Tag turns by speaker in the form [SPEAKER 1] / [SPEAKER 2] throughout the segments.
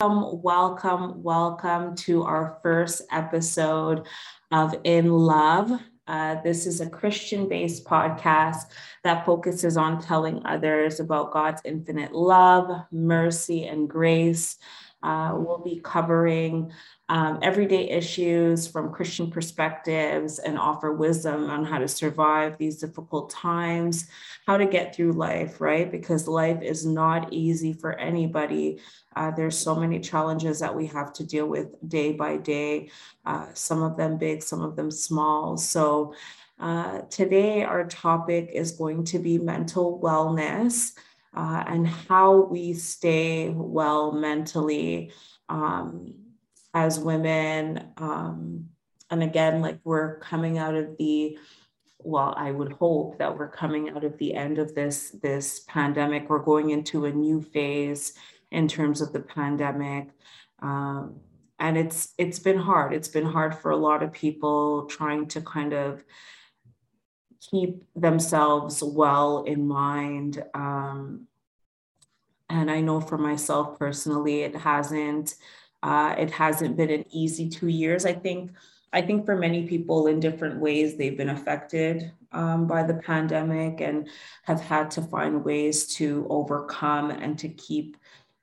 [SPEAKER 1] Welcome, welcome, welcome to our first episode of In Love. Uh, this is a Christian based podcast that focuses on telling others about God's infinite love, mercy, and grace. Uh, we'll be covering um, everyday issues from Christian perspectives and offer wisdom on how to survive these difficult times, how to get through life, right? Because life is not easy for anybody. Uh, there's so many challenges that we have to deal with day by day, uh, some of them big, some of them small. So, uh, today, our topic is going to be mental wellness uh, and how we stay well mentally. Um, as women. Um, and again, like we're coming out of the well, I would hope that we're coming out of the end of this this pandemic. We're going into a new phase in terms of the pandemic. Um, and it's it's been hard. It's been hard for a lot of people trying to kind of keep themselves well in mind. Um, and I know for myself personally, it hasn't uh, it hasn't been an easy two years. I think I think for many people in different ways, they've been affected um, by the pandemic and have had to find ways to overcome and to keep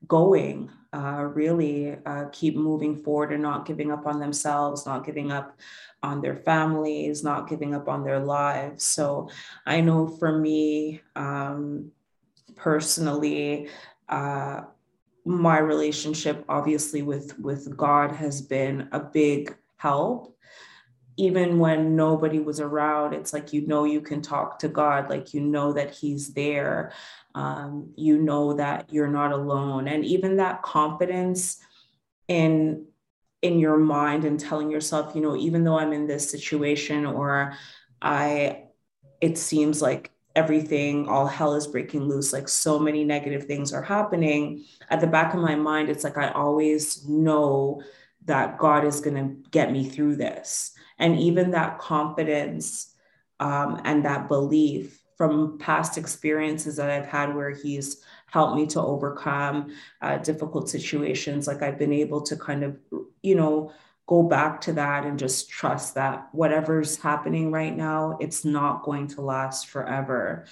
[SPEAKER 1] going, uh, really uh, keep moving forward and not giving up on themselves, not giving up on their families, not giving up on their lives. So I know for me um, personally, uh, my relationship obviously with with god has been a big help even when nobody was around it's like you know you can talk to god like you know that he's there um, you know that you're not alone and even that confidence in in your mind and telling yourself you know even though i'm in this situation or i it seems like everything, all hell is breaking loose, like so many negative things are happening. At the back of my mind, it's like I always know that God is going to get me through this. And even that confidence um, and that belief from past experiences that I've had where He's helped me to overcome uh, difficult situations, like I've been able to kind of, you know, go back to that and just trust that whatever's happening right now, it's not going to last forever.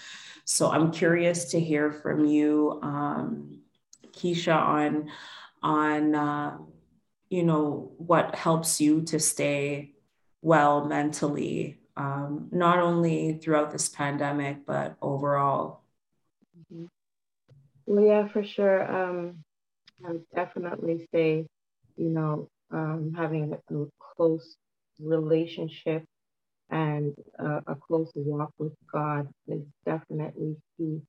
[SPEAKER 1] So I'm curious to hear from you, um, Kysha, on on uh, you know what helps you to stay well mentally, um, not only throughout this pandemic but overall.
[SPEAKER 2] Mm-hmm. Well, yeah, for sure. Um, I would definitely say, you know, um, having a close relationship and uh, a close walk with God is definitely key.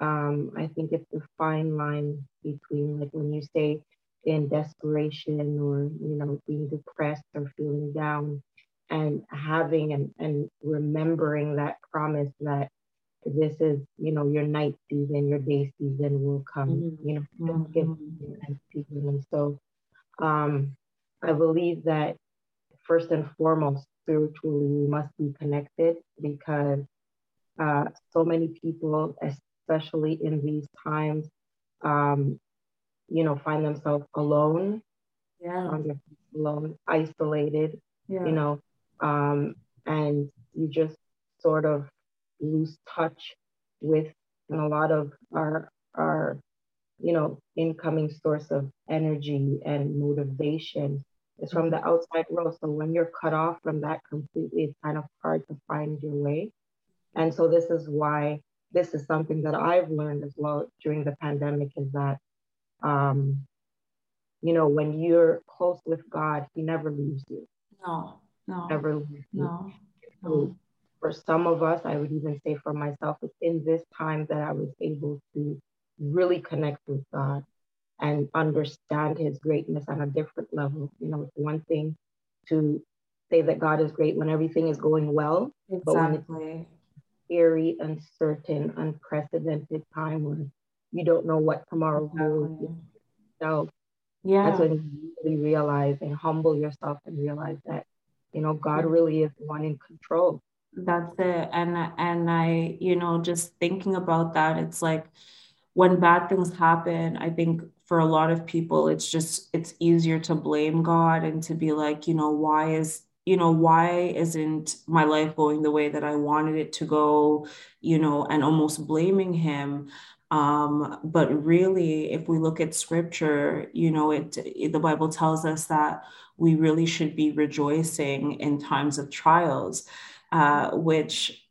[SPEAKER 2] Um, I think it's a fine line between like when you say in desperation or you know being depressed or feeling down and having and, and remembering that promise that this is you know your night season your day season will come mm-hmm. you know mm-hmm. season and so um I believe that first and foremost, spiritually, we must be connected because uh, so many people, especially in these times, um, you know, find themselves alone,
[SPEAKER 1] yeah,
[SPEAKER 2] alone, isolated, yeah. you know, um, and you just sort of lose touch with and a lot of our our you know incoming source of energy and motivation is from the outside world. So when you're cut off from that completely, it's kind of hard to find your way. And so this is why this is something that I've learned as well during the pandemic is that, um, you know, when you're close with God, He never leaves you.
[SPEAKER 1] No, no,
[SPEAKER 2] never leaves
[SPEAKER 1] no.
[SPEAKER 2] So for some of us, I would even say for myself, it's in this time that I was able to really connect with God and understand his greatness on a different level. You know, it's one thing to say that God is great when everything is going well,
[SPEAKER 1] exactly.
[SPEAKER 2] but when it's scary, uncertain, unprecedented time when you don't know what tomorrow holds. Exactly. So yeah, that's when you really realize and humble yourself and realize that you know God really is the one in control.
[SPEAKER 1] That's it, and and I, you know, just thinking about that, it's like when bad things happen, I think for a lot of people it's just it's easier to blame god and to be like you know why is you know why isn't my life going the way that i wanted it to go you know and almost blaming him um, but really if we look at scripture you know it, it the bible tells us that we really should be rejoicing in times of trials uh, which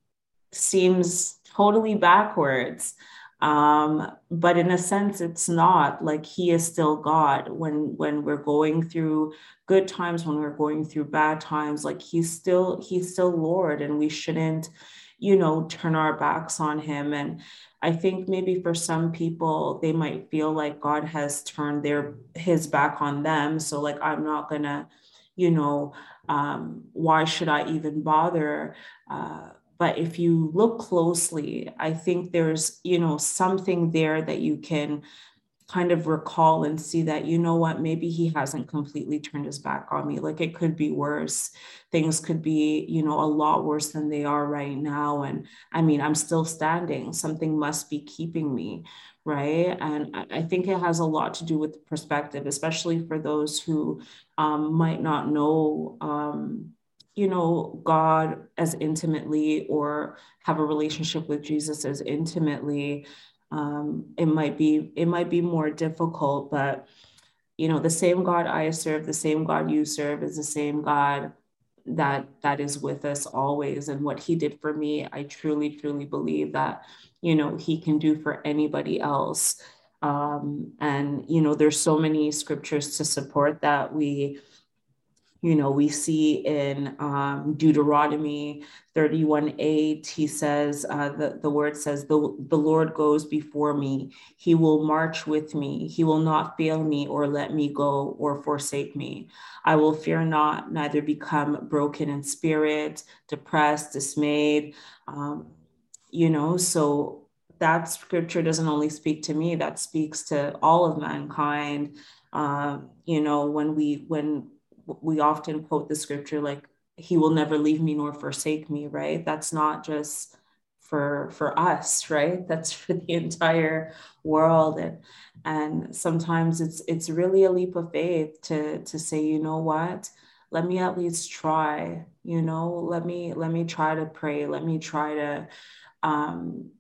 [SPEAKER 1] seems totally backwards. Um, but in a sense it's not. Like he is still god when when we're going through good times when we're going through bad times. Like he's still he's still lord and we shouldn't you know turn our backs on him. And i think maybe for some people they might feel like god has turned their his back on them. So like i'm not gonna you know um, why should i even bother? Uh, but if you look closely i think there's you know something there that you can kind of recall and see that you know what? Maybe he hasn't completely turned his back on me. Like it could be worse. Things could be you know a lot worse than they are right now and i mean i'm still standing. Something must be keeping me right? And i think it has a lot to do with perspective especially for those who um, might not know um, you know god as intimately or have a relationship with jesus as intimately um, it might be it might be more difficult but you know the same god i serve the same god you serve is the same god that that is with us always. And what he did for me i truly truly believe that you know he can do for anybody else. Um, and you know there's so many scriptures to support that. We you know, we see in um, Deuteronomy 31 8, he says, uh, the, the word says, the, the Lord goes before me. He will march with me. He will not fail me or let me go or forsake me. I will fear not, neither become broken in spirit, depressed, dismayed. Um, you know, so that scripture doesn't only speak to me, that speaks to all of mankind. Uh, you know, when we, when, we often quote the scripture like he will never leave me nor forsake me right? That's not just for for us right? That's for the entire world. And and sometimes it's it's really a leap of faith to to say you know what? Let me at least try you know? Let me let me try to pray. Let me try to um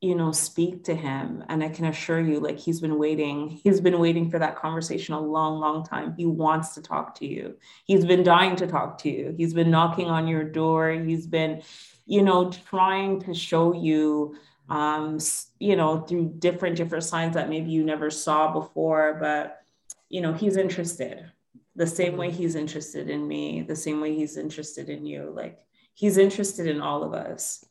[SPEAKER 1] you know speak to him. And i can assure you like he's been waiting he's been waiting for that conversation a long long time. He wants to talk to you. He's been dying to talk to you. He's been knocking on your door. He's been you know trying to show you um you know through different different signs that maybe you never saw before. But you know he's interested. The same way he's interested in me the same way he's interested in you. Like he's interested in all of us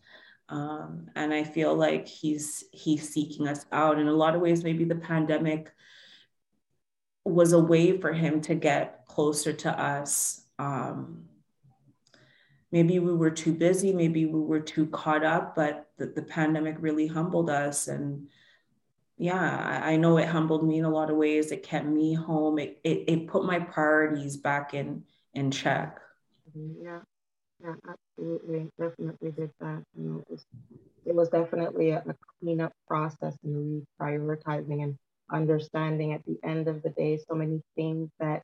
[SPEAKER 1] um, and I feel like he's he's seeking us out in a lot of ways. Maybe the pandemic was a way for him to get closer to us. Um, maybe we were too busy, maybe we were too caught up, but the, the pandemic really humbled us. And yeah, I, I, know it humbled me in a lot of ways. It kept me home. It, it, it put my priorities back in in check.
[SPEAKER 2] Yeah. Yeah, absolutely. Definitely did that. You know, it was, it was definitely a, a cleanup process and prioritizing and understanding at the end of the day so many things that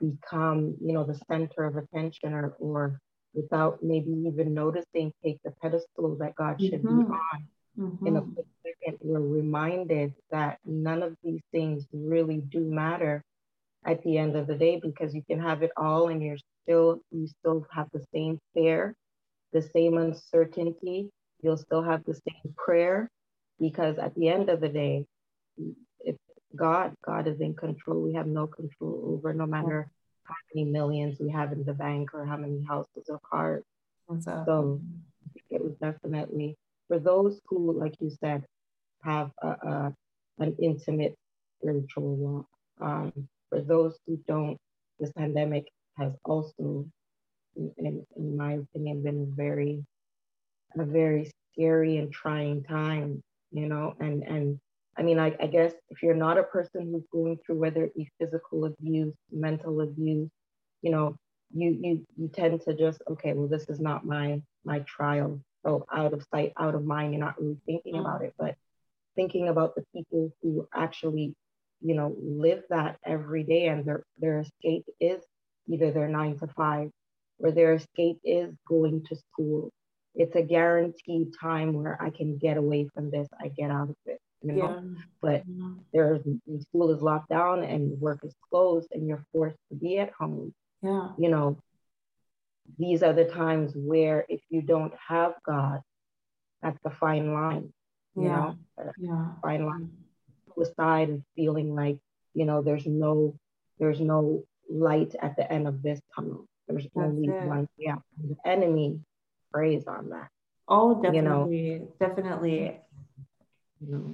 [SPEAKER 2] become, you know, the center of attention or, or without maybe even noticing take the pedestal that God should mm-hmm. be on. Mm-hmm. In a quick second, we're reminded that none of these things really do matter at the end of the day because you can have it all in you're still you still have the same fear, the same uncertainty. You'll still have the same prayer because at the end of the day, if God, God is in control. We have no control over no matter how many millions we have in the bank or how many houses or cars. So it was definitely for those who, like you said, have a, a an intimate spiritual walk. Um, for those who don't, this pandemic has also, in, in my opinion, been very, a very scary and trying time, you know, and, and I mean, I, I guess if you're not a person who's going through whether it be physical abuse, mental abuse, you know, you you you tend to just okay, well, this is not my my trial. So out of sight, out of mind, you're not really thinking about mm-hmm. it. But thinking about the people who actually you know, live that every day and their, their escape is either their nine to five or their escape is going to school. It's a guaranteed time where I can get away from this. I get out of it, you know. Yeah. But yeah. there's school is locked down and work is closed and you're forced to be at home.
[SPEAKER 1] Yeah.
[SPEAKER 2] You know, these are the times where if you don't have God, that's the fine line. You yeah. know,
[SPEAKER 1] yeah.
[SPEAKER 2] fine line. Suicide and feeling like, you know, there's no there's no light at the end of this tunnel. There's that's only it. one. Yeah. The enemy preys on that.
[SPEAKER 1] Oh, definitely. You know? Definitely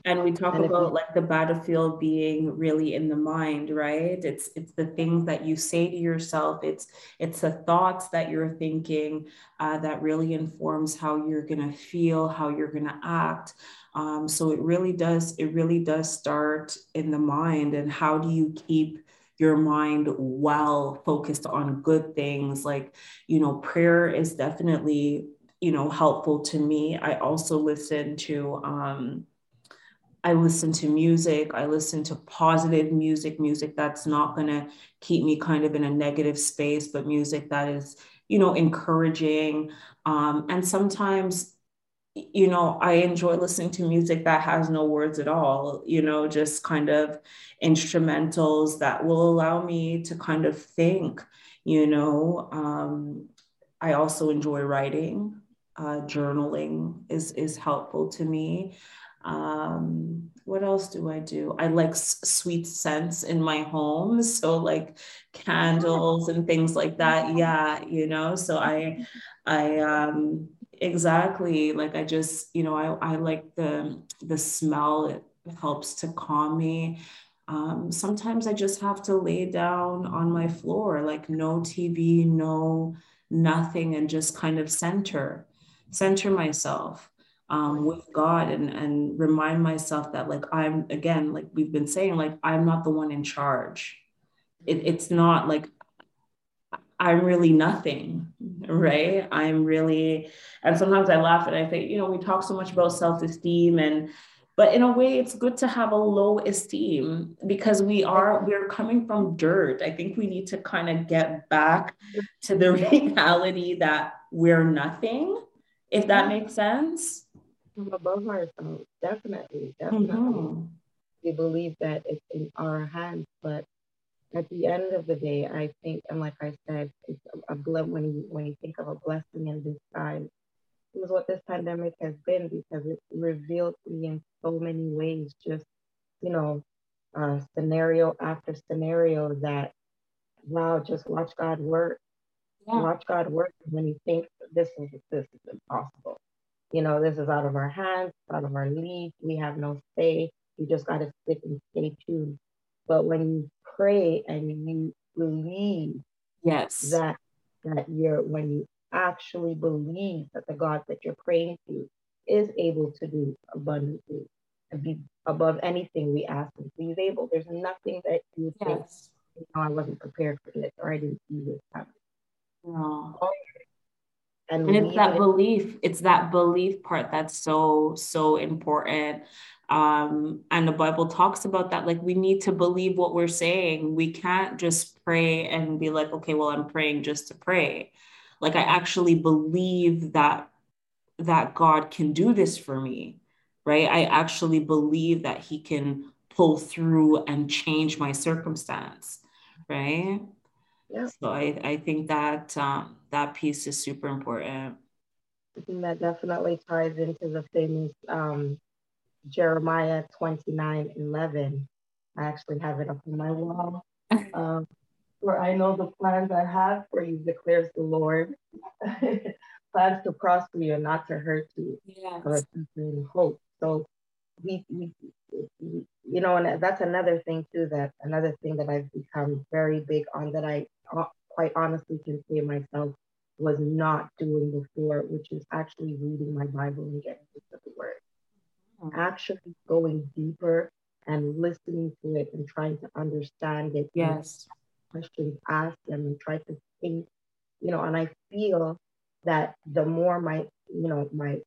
[SPEAKER 1] and we talk and about we, like the battlefield being really in the mind right it's it's the things that you say to yourself it's it's the thoughts that you're thinking uh, that really informs how you're going to feel how you're going to act um, so it really does it really does start in the mind and how do you keep your mind well focused on good things like you know prayer is definitely you know helpful to me i also listen to um I listen to music. I listen to positive music, music that's not going to keep me kind of in a negative space, but music that is, you know, encouraging. Um, and sometimes, you know, I enjoy listening to music that has no words at all, you know, just kind of instrumentals that will allow me to kind of think, you know. Um, I also enjoy writing. Uh, journaling is is helpful to me. Um, what else do I do? I like s- sweet scents in my home. So like candles and things like that. Yeah, you know, so I, I, um, exactly like I just, you know, I, I like the, the smell. It helps to calm me. Um, sometimes I just have to lay down on my floor, like no TV, no nothing, and just kind of center, center myself um, with God and, and remind myself that like I'm again, like we've been saying, like I'm not the one in charge. It, it's not like I'm really nothing, right? I'm really, and sometimes I laugh and I think, you know, we talk so much about self-esteem and but in a way it's good to have a low esteem because we are we're coming from dirt i think we need to kind of get back to the reality that we're nothing if that makes sense
[SPEAKER 2] above ourselves. Definitely, definitely. Mm-hmm. We believe that it's in our hands, but at the end of the day, I think, and like I said, it's a, a when you when you think of a blessing in disguise. It was what this pandemic has been because it revealed me in so many ways, just you know, uh, scenario after scenario that wow, just watch God work. Yeah. Watch God work when you think this is this is impossible you know, this is out of our hands, out of our league. We have no say. You just got to sit and stay tuned. But when you pray and you believe,
[SPEAKER 1] yes,
[SPEAKER 2] that that you're when you actually believe that the God that you're praying to is able to do abundantly and be above anything we ask him. He's able. There's nothing that you yes. think, you know, I wasn't prepared for this or I didn't see this
[SPEAKER 1] coming. No. And, and it's that belief it's that belief part that's so so important um and the bible talks about that like we need to believe what we're saying we can't just pray and be like okay well i'm praying just to pray like i actually believe that that god can do this for me right i actually believe that he can pull through and change my circumstance right yeah. So I, I think that um, that piece is super important.
[SPEAKER 2] I think that definitely ties into the famous um, Jeremiah 29 11. I actually have it up on my wall. Um, for I know the plans I have for you, declares the Lord. plans to prosper you and not to hurt you.
[SPEAKER 1] Yes.
[SPEAKER 2] hope. So we, we, we, you know, and that's another thing too, that another thing that I've become very big on that I quite honestly can say myself was not doing before, which is actually reading my Bible and getting into the word. Actually going deeper and listening to it and trying to understand it.
[SPEAKER 1] Yes.
[SPEAKER 2] Questions asked them and try to think, you know, and I feel that the more my, you know, my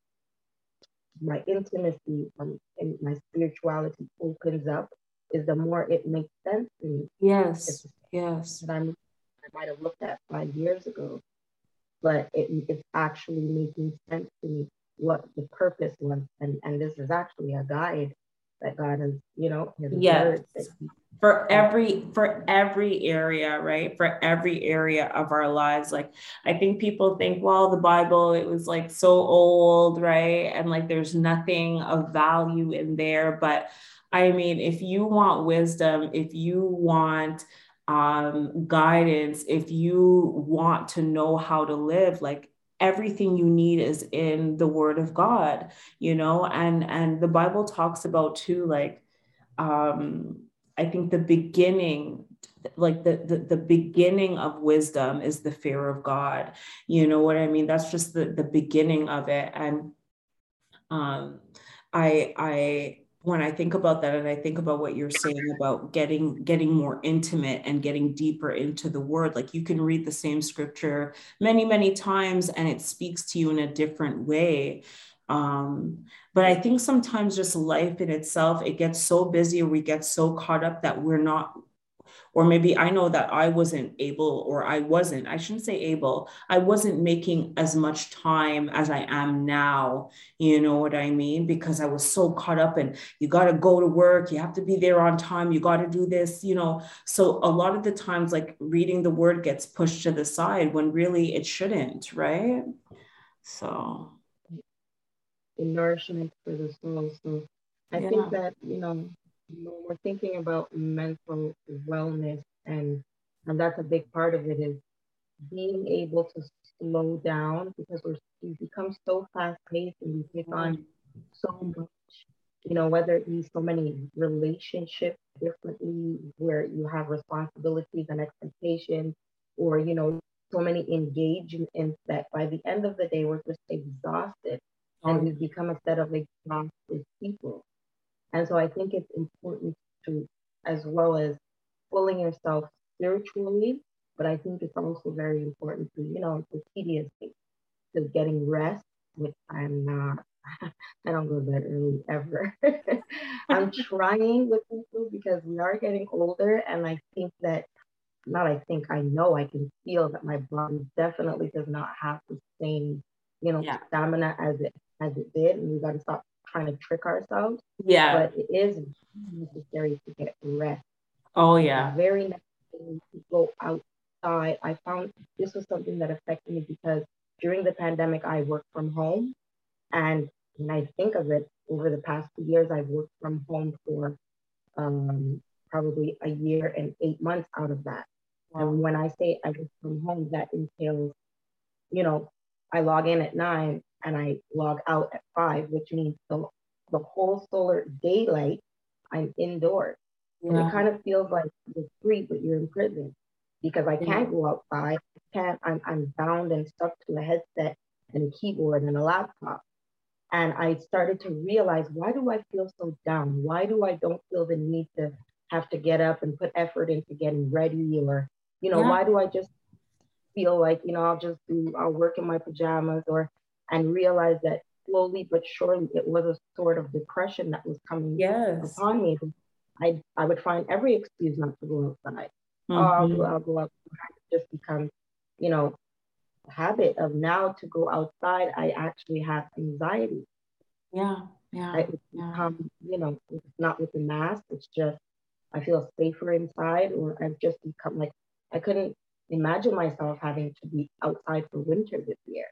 [SPEAKER 2] my intimacy and my spirituality opens up, is the more it makes sense to me.
[SPEAKER 1] Yes, yes.
[SPEAKER 2] That I'm, I might have looked at five years ago, but it, it's actually making sense to me what the purpose was. And, and this is actually a guide that God has, you know,
[SPEAKER 1] yes. for every for every area right for every area of our lives like i think people think well the bible it was like so old right and like there's nothing of value in there but i mean if you want wisdom if you want um, guidance if you want to know how to live like everything you need is in the word of god you know? And and the bible talks about too like um i think the beginning like the, the the beginning of wisdom is the fear of god. You know what i mean? That's just the the beginning of it. And um i i when I think about that and I think about what you're saying about getting getting more intimate and getting deeper into the word like you can read the same scripture many many times and it speaks to you in a different way. Um, but I think sometimes just life in itself it gets so busy or we get so caught up that we're not or maybe I know that I wasn't able, or I wasn't, I shouldn't say able, I wasn't making as much time as I am now. You know what I mean? Because I was so caught up and you got to go to work, you have to be there on time, you got to do this, you know. So a lot of the times, like reading the word gets pushed to the side when really it shouldn't, right? So,
[SPEAKER 2] nourishment for the soul. So, I yeah. think that, you know, when we're thinking about mental wellness and and that's a big part of it is being able to slow down because we're we become so fast paced and we take on so much you know whether it be so many relationships differently where you have responsibilities and expectations or you know so many engagements that by the end of the day we're just exhausted and oh. we become a set of exhausted people and so I think it's important to, as well as pulling yourself spiritually, but I think it's also very important to, you know, the tedious thing, to getting rest, which I'm not. I don't go to bed early ever. I'm trying with people because we are getting older, and I think that not I think I know I can feel that my body definitely does not have the same, you know, yeah. stamina as it as it did, and we got to stop trying to trick ourselves.
[SPEAKER 1] Yeah.
[SPEAKER 2] But it is necessary to get rest.
[SPEAKER 1] Oh yeah.
[SPEAKER 2] It's very necessary to go outside. I found this was something that affected me because during the pandemic I worked from home. And when I think of it, over the past two years, I've worked from home for um, probably a year and eight months out of that. Wow. And when I say I work from home, that entails, you know, I log in at nine and I log out at five, which means the, the whole solar daylight, I'm indoors. Yeah. And it kind of feels like you're free, but you're in prison because I can't go outside. I can't, I'm, I'm bound and stuck to a headset and a keyboard and a laptop. And I started to realize why do I feel so down? Why do I don't feel the need to have to get up and put effort into getting ready or, you know, yeah. why do I just feel like, you know, I'll just do, I'll work in my pajamas or and realized that slowly but surely it was a sort of depression that was coming
[SPEAKER 1] yes.
[SPEAKER 2] upon me. I, I would find every excuse not to go outside. Mm-hmm. Oh, I'll, go, I'll go outside. It just becomes, you know, a habit of now to go outside. I actually have anxiety.
[SPEAKER 1] Yeah, yeah.
[SPEAKER 2] I, yeah. Become, you know, it's not with the mask. It's just I feel safer inside, or I've just become like I couldn't imagine myself having to be outside for winter this year.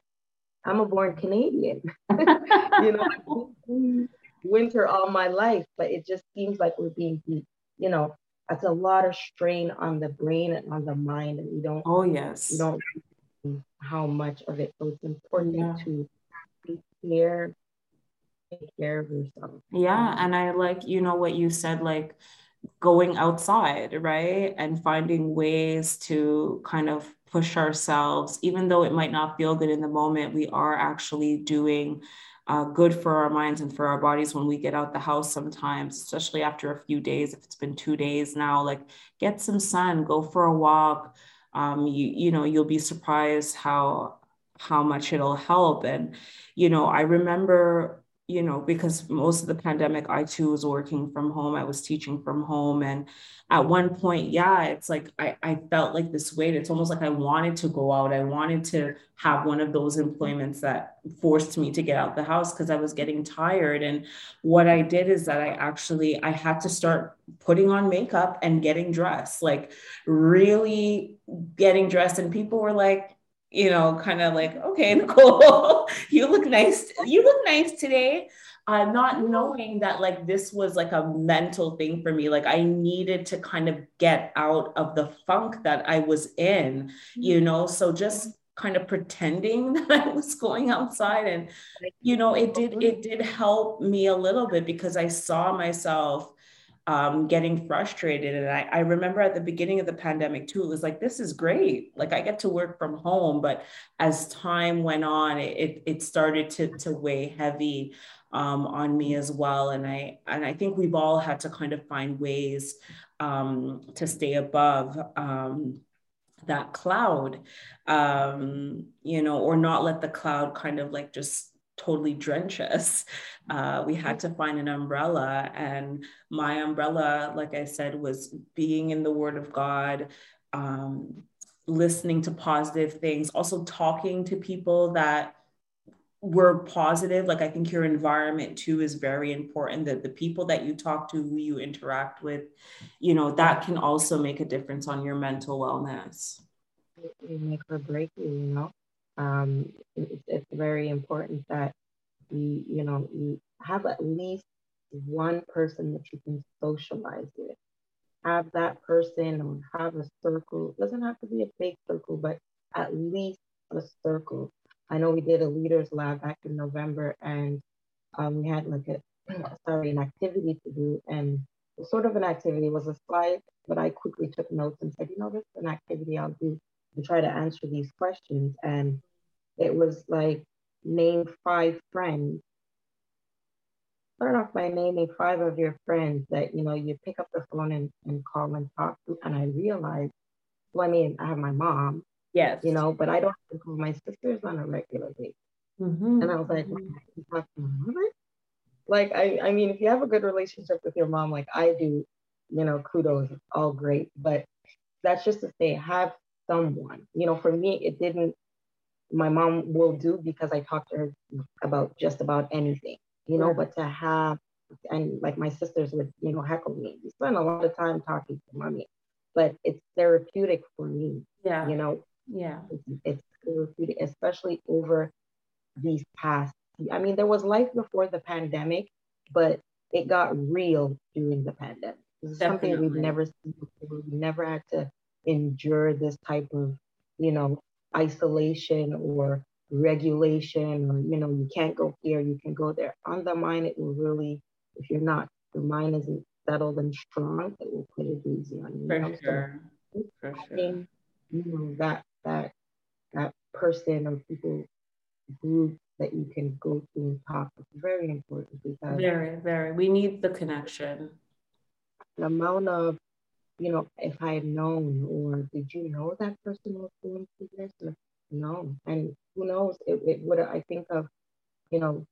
[SPEAKER 2] I'm a born Canadian. you know, winter all my life, but it just seems like we're being beat. You know, that's a lot of strain on the brain and on the mind, and we don't.
[SPEAKER 1] Oh yes.
[SPEAKER 2] We don't how much of it. So it's important yeah. to take care, take care of yourself.
[SPEAKER 1] Yeah, and I like you know what you said, like going outside, right, and finding ways to kind of push ourselves, even though it might not feel good in the moment, we are actually doing uh, good for our minds and for our bodies when we get out the house sometimes, especially after a few days. If it's been two days now, like get some sun, go for a walk. Um, you, you know, you'll be surprised how how much it'll help. And, you know, I remember you know, because most of the pandemic, I too was working from home. I was teaching from home. And at one point, yeah, it's like I, I felt like this weight. It's almost like I wanted to go out. I wanted to have one of those employments that forced me to get out the house because I was getting tired. And what I did is that I actually I had to start putting on makeup and getting dressed, like really getting dressed. And people were like, you know, kind of like, okay, Nicole, you look nice. You look nice today. Uh, not knowing that like this was like a mental thing for me. Like I needed to kind of get out of the funk that I was in, you mm-hmm. know. So just kind of pretending that I was going outside and you know it did it did help me a little bit because I saw myself um, getting frustrated. And I, I remember at the beginning of the pandemic too, it was like, this is great. Like I get to work from home. But as time went on, it, it started to, to weigh heavy um, on me as well. And I, and I think we've all had to kind of find ways um, to stay above um, that cloud, um, you know, or not let the cloud kind of like just totally drench us. Uh, we had to find an umbrella. And my umbrella, like I said, was being in the Word of God, um, listening to positive things, also talking to people that were positive. Like I think your environment too is very important. That the people that you talk to, who you interact with, you know, that can also make a difference on your mental wellness.
[SPEAKER 2] It make or break you, you know um, it's, it's very important that you, you know, you have at least one person that you can socialize with. Have that person or have a circle. It doesn't have to be a big circle, but at least a circle. I know we did a leaders lab back in November and um, we had like a sorry, an activity to do and sort of an activity was a slide, but I quickly took notes and said, you know, this is an activity I'll do and try to answer these questions. And it was like name five friends. Start off by naming five of your friends that you know you pick up the phone and, and call and talk to. And I realized, well, I mean, I have my mom,
[SPEAKER 1] yes,
[SPEAKER 2] you know, but I don't have to call my sisters on a regular basis. Mm-hmm. And I was like, mm-hmm. like I, I mean, if you have a good relationship with your mom, like I do, you know, kudos, all great. But that's just to say, have someone. You know, for me, it didn't. My mom will do because I talk to her about just about anything. You know, but to have and like my sisters would, you know, heckle me. We spend a lot of time talking to mommy, but it's therapeutic for me.
[SPEAKER 1] Yeah.
[SPEAKER 2] You know.
[SPEAKER 1] Yeah.
[SPEAKER 2] It's, it's therapeutic, especially over these past. I mean, there was life before the pandemic, but it got real during the pandemic. This is Definitely. something we've never seen before. We never had to endure this type of, you know, isolation or regulation or, you know, you can't go here, you can go there. On the mind, it will really, if you're not, your mind isn't settled and strong, it will put it easy on you.
[SPEAKER 1] For know? sure. So, For
[SPEAKER 2] sure. you know, that, that, that person or people group that you can go to and talk is very important because
[SPEAKER 1] very, very. We need the connection.
[SPEAKER 2] The amount of you know, if I had known, or did you know that person was going through this? No. And who knows? It, it would, I think of, you know,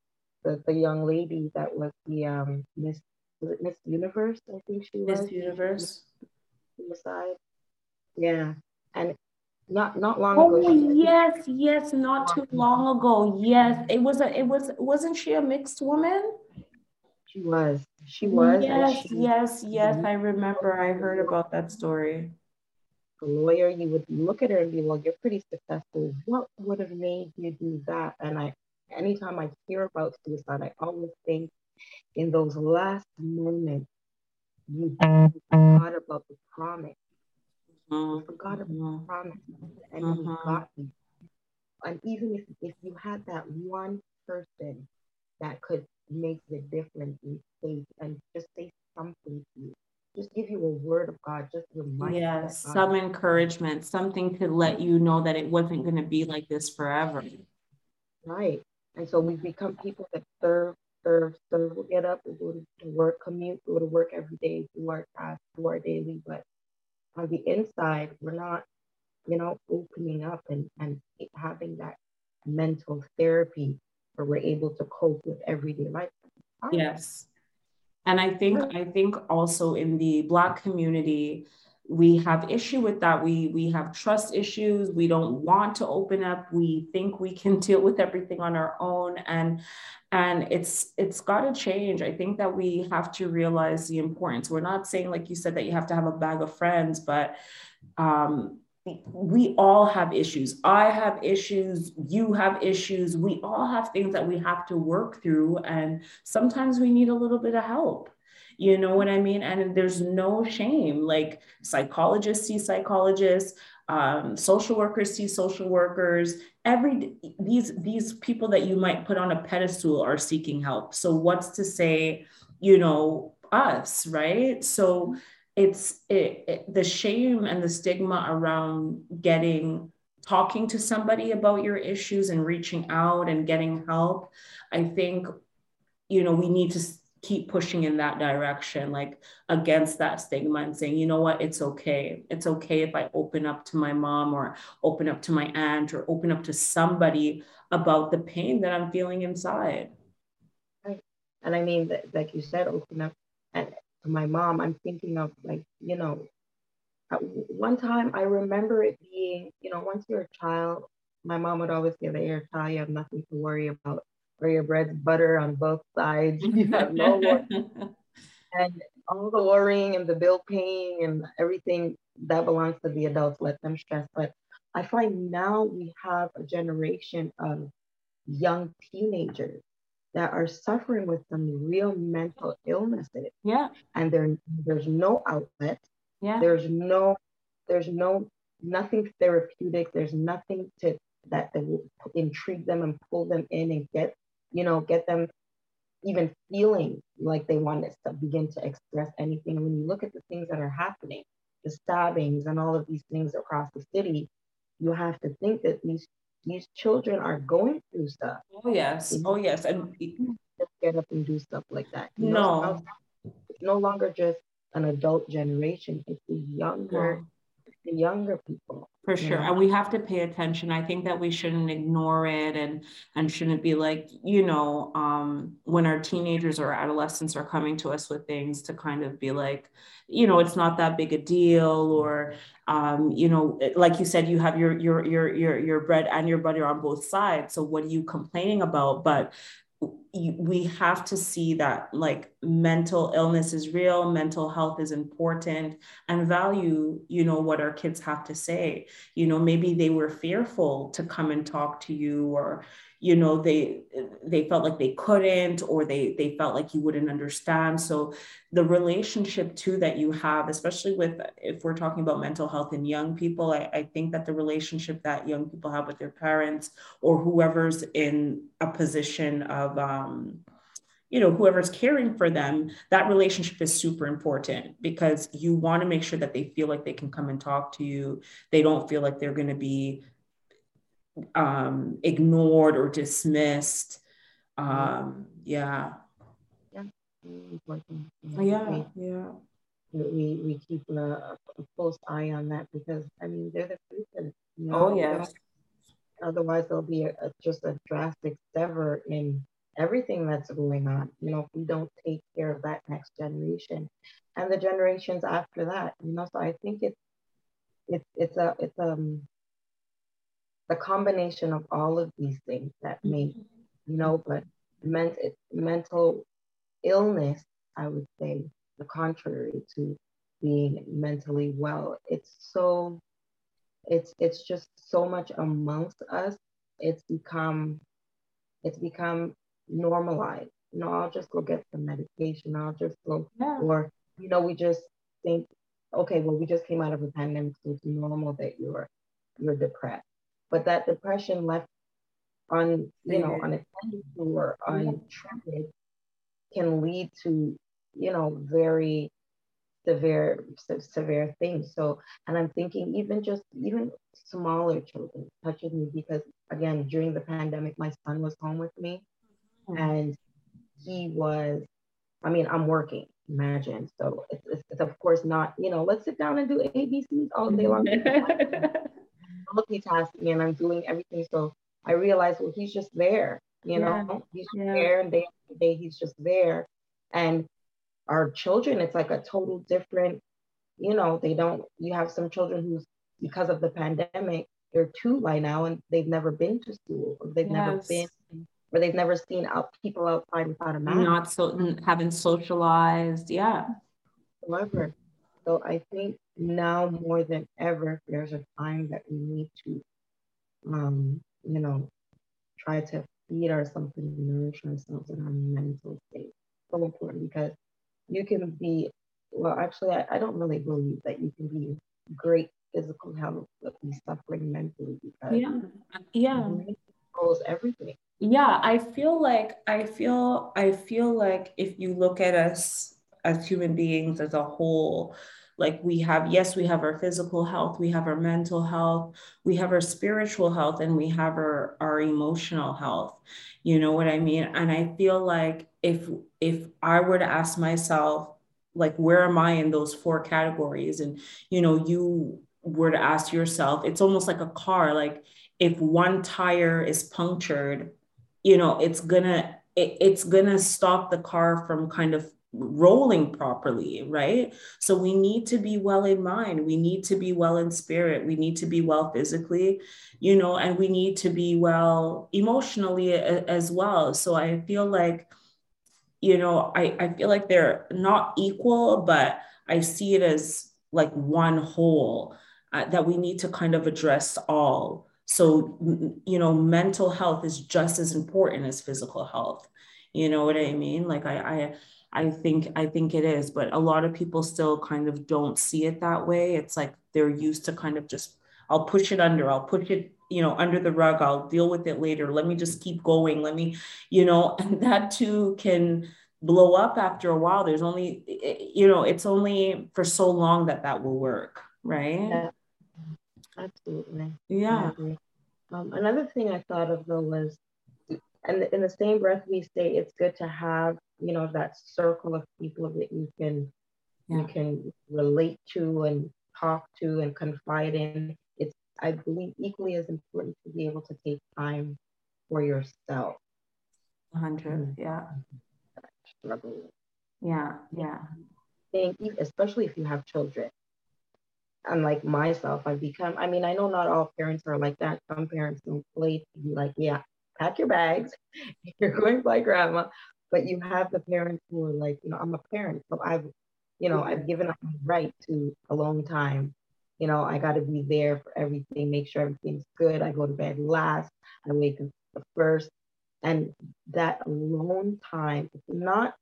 [SPEAKER 2] the, the young lady that was the um, Miss, was it Miss Universe? I think she
[SPEAKER 1] was. Miss Universe.
[SPEAKER 2] Suicide. Yeah. And not not long
[SPEAKER 1] oh,
[SPEAKER 2] ago.
[SPEAKER 1] Oh yes, yes, not too long ago. Yes, it was a. It was. Wasn't she a mixed woman?
[SPEAKER 2] She was. She was.
[SPEAKER 1] Yes,
[SPEAKER 2] she,
[SPEAKER 1] yes, yes. I remember. I heard about that story.
[SPEAKER 2] A lawyer, you would look at her and be well, "You're pretty successful. What would have made you do that?" And I, anytime I hear about suicide, I always think in those last moments, you forgot about the promise. You forgot about the promise, and mm-hmm. you got you. And even if if you had that one person that could make the difference in faith and just say something to you. Just give you a word of God, just remind
[SPEAKER 1] Yes, some encouragement, something to let you know that it wasn't going to be like this forever.
[SPEAKER 2] Right. And so we become people that serve, serve, serve. We'll get up, we'll go to work, commute, go to work every day, do our tasks, do our daily. But on the inside, we're not, you know, opening up and, and having that mental therapy we're able to cope with everyday life.
[SPEAKER 1] Yes. And I think I think also in the black community, we have issue with that. We we have trust issues. We don't want to open up. We think we can deal with everything on our own. And and it's it's got to change. I think that we have to realize the importance. We're not saying like you said that you have to have a bag of friends but um we all have issues i have issues you have issues we all have things that we have to work through and sometimes we need a little bit of help you know what I mean? And there's no shame. Like psychologists see psychologists, um, social workers see social workers. Every these these people that you might put on a pedestal are seeking help. So what's to say, you know, us, right? So it's it, it, the shame and the stigma around getting talking to somebody about your issues and reaching out and getting help. I think you know we need to keep pushing in that direction, like against that stigma and saying, you know what, it's okay. It's okay if I open up to my mom or open up to my aunt or open up to somebody about the pain that I'm feeling inside.
[SPEAKER 2] Right. And I mean, like you said, open up my mom, I'm thinking of like, you know, uh, one time I remember it being, you know, once you're a child, my mom would always say that you're a child, you have nothing to worry about or your bread's butter on both sides. You have no and all the worrying and the bill paying and everything that belongs to the adults. Let them stress. But I find now we have a generation of young teenagers that are suffering with some real mental illnesses.
[SPEAKER 1] Yeah.
[SPEAKER 2] And there, there's no outlet.
[SPEAKER 1] Yeah.
[SPEAKER 2] There's no, there's no nothing therapeutic. There's nothing to that, that will intrigue them and pull them in and get you know, get them even feeling like they want to begin to express anything. And when you look at the things that are happening, the stabbings and all of these things across the city, you have to think that these these children are going through stuff.
[SPEAKER 1] Oh yes, oh yes, and
[SPEAKER 2] just get up and do stuff like that.
[SPEAKER 1] You no, know,
[SPEAKER 2] it's no longer just an adult generation; it's the younger, no. the younger people
[SPEAKER 1] for sure. And we have to pay attention. I think that we shouldn't ignore it and and shouldn't be like you know um, when our teenagers or adolescents are coming to us with things to kind of be like you know it's not that big a deal or um, you know like you said you have your your your your your bread and your butter on both sides. So what are you complaining about? But we have to see that like mental illness is real mental health is important and value you know what our kids have to say. You know maybe they were fearful to come and talk to you or you know they they felt like they couldn't or they they felt like you wouldn't understand. So the relationship too that you have especially with if we're talking about mental health in young people I, I think that the relationship that young people have with their parents or whoever's in a position of um, you know whoever's caring for them that relationship is super important because you want to make sure that they feel like they can come and talk to you. They don't feel like they're going to be um, ignored or dismissed. Um, yeah.
[SPEAKER 2] Yeah.
[SPEAKER 1] Yeah, yeah.
[SPEAKER 2] We, we keep a, a, close eye on that because I mean they're the future.
[SPEAKER 1] You know? Oh yes.
[SPEAKER 2] Otherwise, there'll be a, a, just a drastic sever in everything that's going on. You know, if we don't take care of that next generation and the generations after that. You know, so I think it's it's it's a it's um the combination of all of these things that make, you know, mm-hmm. but ment- mental illness, I would say, the contrary to being mentally well. It's so, it's it's just so much amongst us. It's become, it's become normalized. You know, I'll just go get some medication. I'll just go, yeah. or you know, we just think, okay, well, we just came out of a pandemic, so it's normal that you're you're depressed but that depression left on you know unattended to or untreated can lead to you know very severe severe things. So and i'm thinking even just even smaller children touches me because again during the pandemic my son was home with me mm-hmm. and he was i mean i'm working imagine. So it's, it's, it's, of course not you know let's sit down and do abcs all day long multitasking and I'm doing everything. So I realized, well, he's just there. You yeah. know, he's yeah. there and day after day he's just there. And our children, it's like a total different, you know, they don't, you have some children who's because of the pandemic, they're two by now and they've never been to school or they've yes. never been or they've never seen out people outside without a mask.
[SPEAKER 1] Not so haven't socialized. Yeah.
[SPEAKER 2] However, so I think now more than ever, there's a time that we need to, um, you know, try to feed ourselves and nourish ourselves in our mental state. So important because you can be, well, actually, I, I don't really believe that you can be great physical health but be suffering mentally because
[SPEAKER 1] yeah, yeah,
[SPEAKER 2] controls everything.
[SPEAKER 1] Yeah, I feel like I feel I feel like if you look at us as human beings as a whole, like we have yes we have our physical health we have our mental health we have our spiritual health and we have our our emotional health. You know what i mean? And i feel like if if i were to ask myself like where am i in those four categories? And you know you were to ask yourself it's almost like a car. Like if one tire is punctured you know it's gonna it, it's gonna stop the car from kind of rolling properly, right? So we need to be well in mind. We need to be well in spirit. We need to be well physically, you know, and we need to be well emotionally as well. So I feel like, you know, I, I feel like they're not equal, but I see it as like one whole uh, that we need to kind of address all. So, you know, mental health is just as important as physical health. You know what I mean? Like I, I, I think I think it is, but a lot of people still kind of don't see it that way. It's like they're used to kind of just I'll push it under, I'll push it, you know, under the rug, I'll deal with it later. Let me just keep going. Let me, you know, and that too can blow up after a while. There's only you know, it's only for so long that that will work, right?
[SPEAKER 2] Yeah. Absolutely.
[SPEAKER 1] Yeah.
[SPEAKER 2] Um, another thing I thought of though was and in the same breath we say it's good to have you know that circle of people that you can yeah. you can relate to and talk to and confide in. It's i believe equally as important to be able to take time for yourself.
[SPEAKER 1] 100 mm. yeah.
[SPEAKER 2] Struggle
[SPEAKER 1] yeah yeah.
[SPEAKER 2] Think especially if you have children. Unlike myself i've become i mean i know not all parents are like that. Some parents play to be like yeah pack your bags. You're going by grandma but you have the parents who are like, you know, I'm a parent, so I've, you know, I've given up my right to a long time. You know, I got to be there for everything, make sure everything's good. I go to bed last, I wake up first. And that alone time, it's not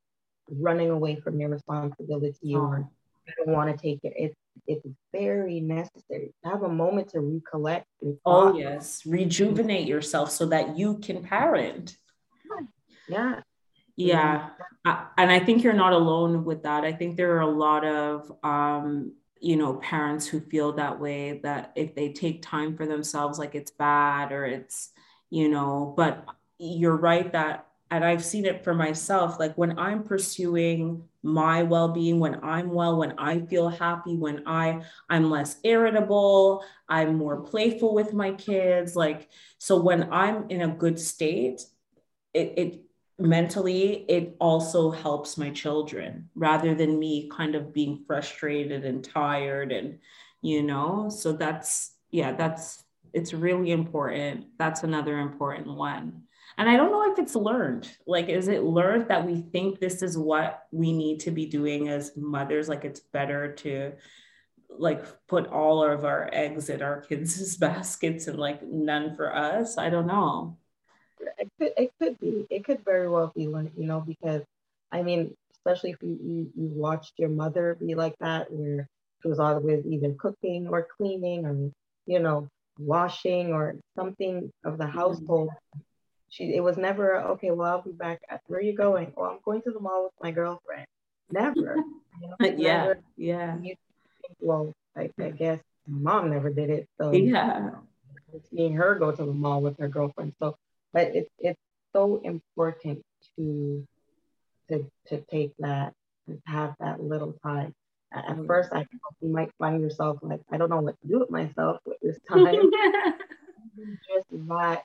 [SPEAKER 2] running away from your responsibility or you don't want to take it. It's it's very necessary to have a moment to recollect.
[SPEAKER 1] Oh yes, rejuvenate yourself so that you can parent.
[SPEAKER 2] Yeah,
[SPEAKER 1] yeah. and I think you're not alone with that. I think there are a lot of, um, you know, parents who feel that way that if they take time for themselves, like it's bad or it's, you know, but you're right that, and I've seen it for myself, like when I'm pursuing my well-being when i'm well when i feel happy when i i'm less irritable i'm more playful with my kids like so when i'm in a good state it, it mentally it also helps my children rather than me kind of being frustrated and tired and you know so that's yeah that's it's really important. That's another important one. And i don't know if it's learned. Like is it learned that we think this is what we need to be doing as mothers? Like it's better to like put all of our eggs in our kids' baskets and like none for us? I don't know
[SPEAKER 2] it could, it could be. It could very well be one, you know, because I mean, especially if you, you, you watched your mother be like that, where she was always either cooking or cleaning or, you know, washing or something of the mm-hmm. household. She, it was never, okay, well, I'll be back. At, where are you going? Well, I'm going to the mall with my girlfriend. Never.
[SPEAKER 1] You know, yeah. Never, yeah. You,
[SPEAKER 2] well, I, I guess mom never did it. So
[SPEAKER 1] yeah.
[SPEAKER 2] Seeing her go to the mall with her girlfriend. So but it's it's so important to to to take that and have that little time. At mm-hmm. first, I you might find yourself like I don't know what to do with myself with this time. Just that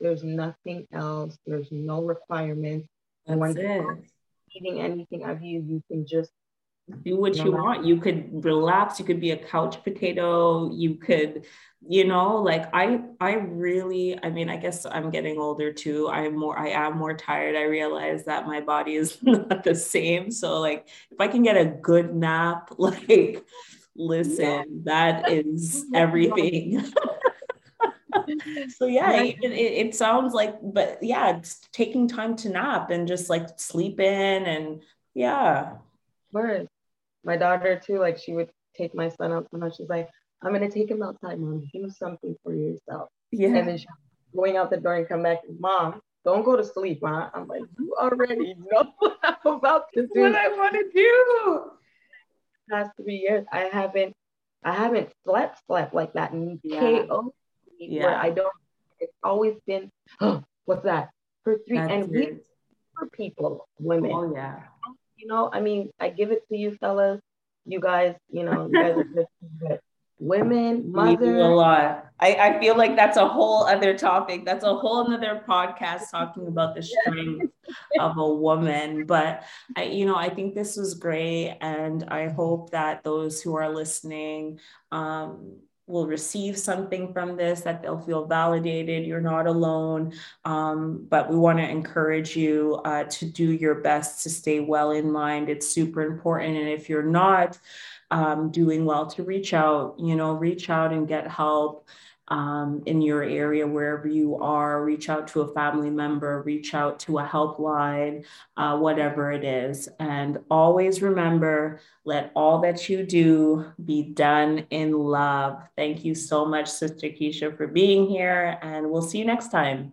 [SPEAKER 2] There's nothing else. There's no requirements.
[SPEAKER 1] That's when it.
[SPEAKER 2] Eating anything of you, you can just
[SPEAKER 1] do what you mm-hmm. want. You could relapse. You could be a couch potato. You could, you know, like I, I really, I mean, I guess I'm getting older too. I'm more, I am more tired. I realize that my body is not the same. So like, if I can get a good nap, like, listen, that is everything. so yeah, it, it, it, sounds like, but yeah, it's taking time to nap and just like sleep in and yeah.
[SPEAKER 2] Word. My daughter too, like she would take my son out sometimes. She's like, I'm gonna take him outside, mom. Do something for yourself. Yeah. And then she's going out the door and come back, mom, don't go to sleep, mom. I'm like, you already know what I'm about to do.
[SPEAKER 1] What I want to do.
[SPEAKER 2] Past three years, I haven't, I haven't slept, slept like that in yeah. KO yeah. where I don't. It's always been, oh, what's that? For three That's and we for people, women.
[SPEAKER 1] Oh yeah.
[SPEAKER 2] You know, I mean, I give it to you, fellas. You guys, you know, you guys are good. Women, mothers. a
[SPEAKER 1] lot. I, I feel like that's a whole other topic. That's a whole other podcast talking about the strength of a woman. But I, you know, I think this was great, and I hope that those who are listening, um, will receive something from this, that they'll feel validated. You're not alone. Um, but we want to encourage you uh, to do your best to stay well in mind. It's super important. And if you're not um, doing well, to reach out, you know, reach out and get help um, in your area, wherever you are, reach out to a family member, reach out to a helpline, uh, whatever it is. And always remember let all that you do be done in love. Thank you so much, Sister Kysha, for being here. And we'll see you next time.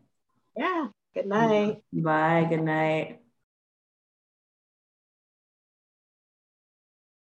[SPEAKER 2] Yeah. Good night.
[SPEAKER 1] Bye. Good night.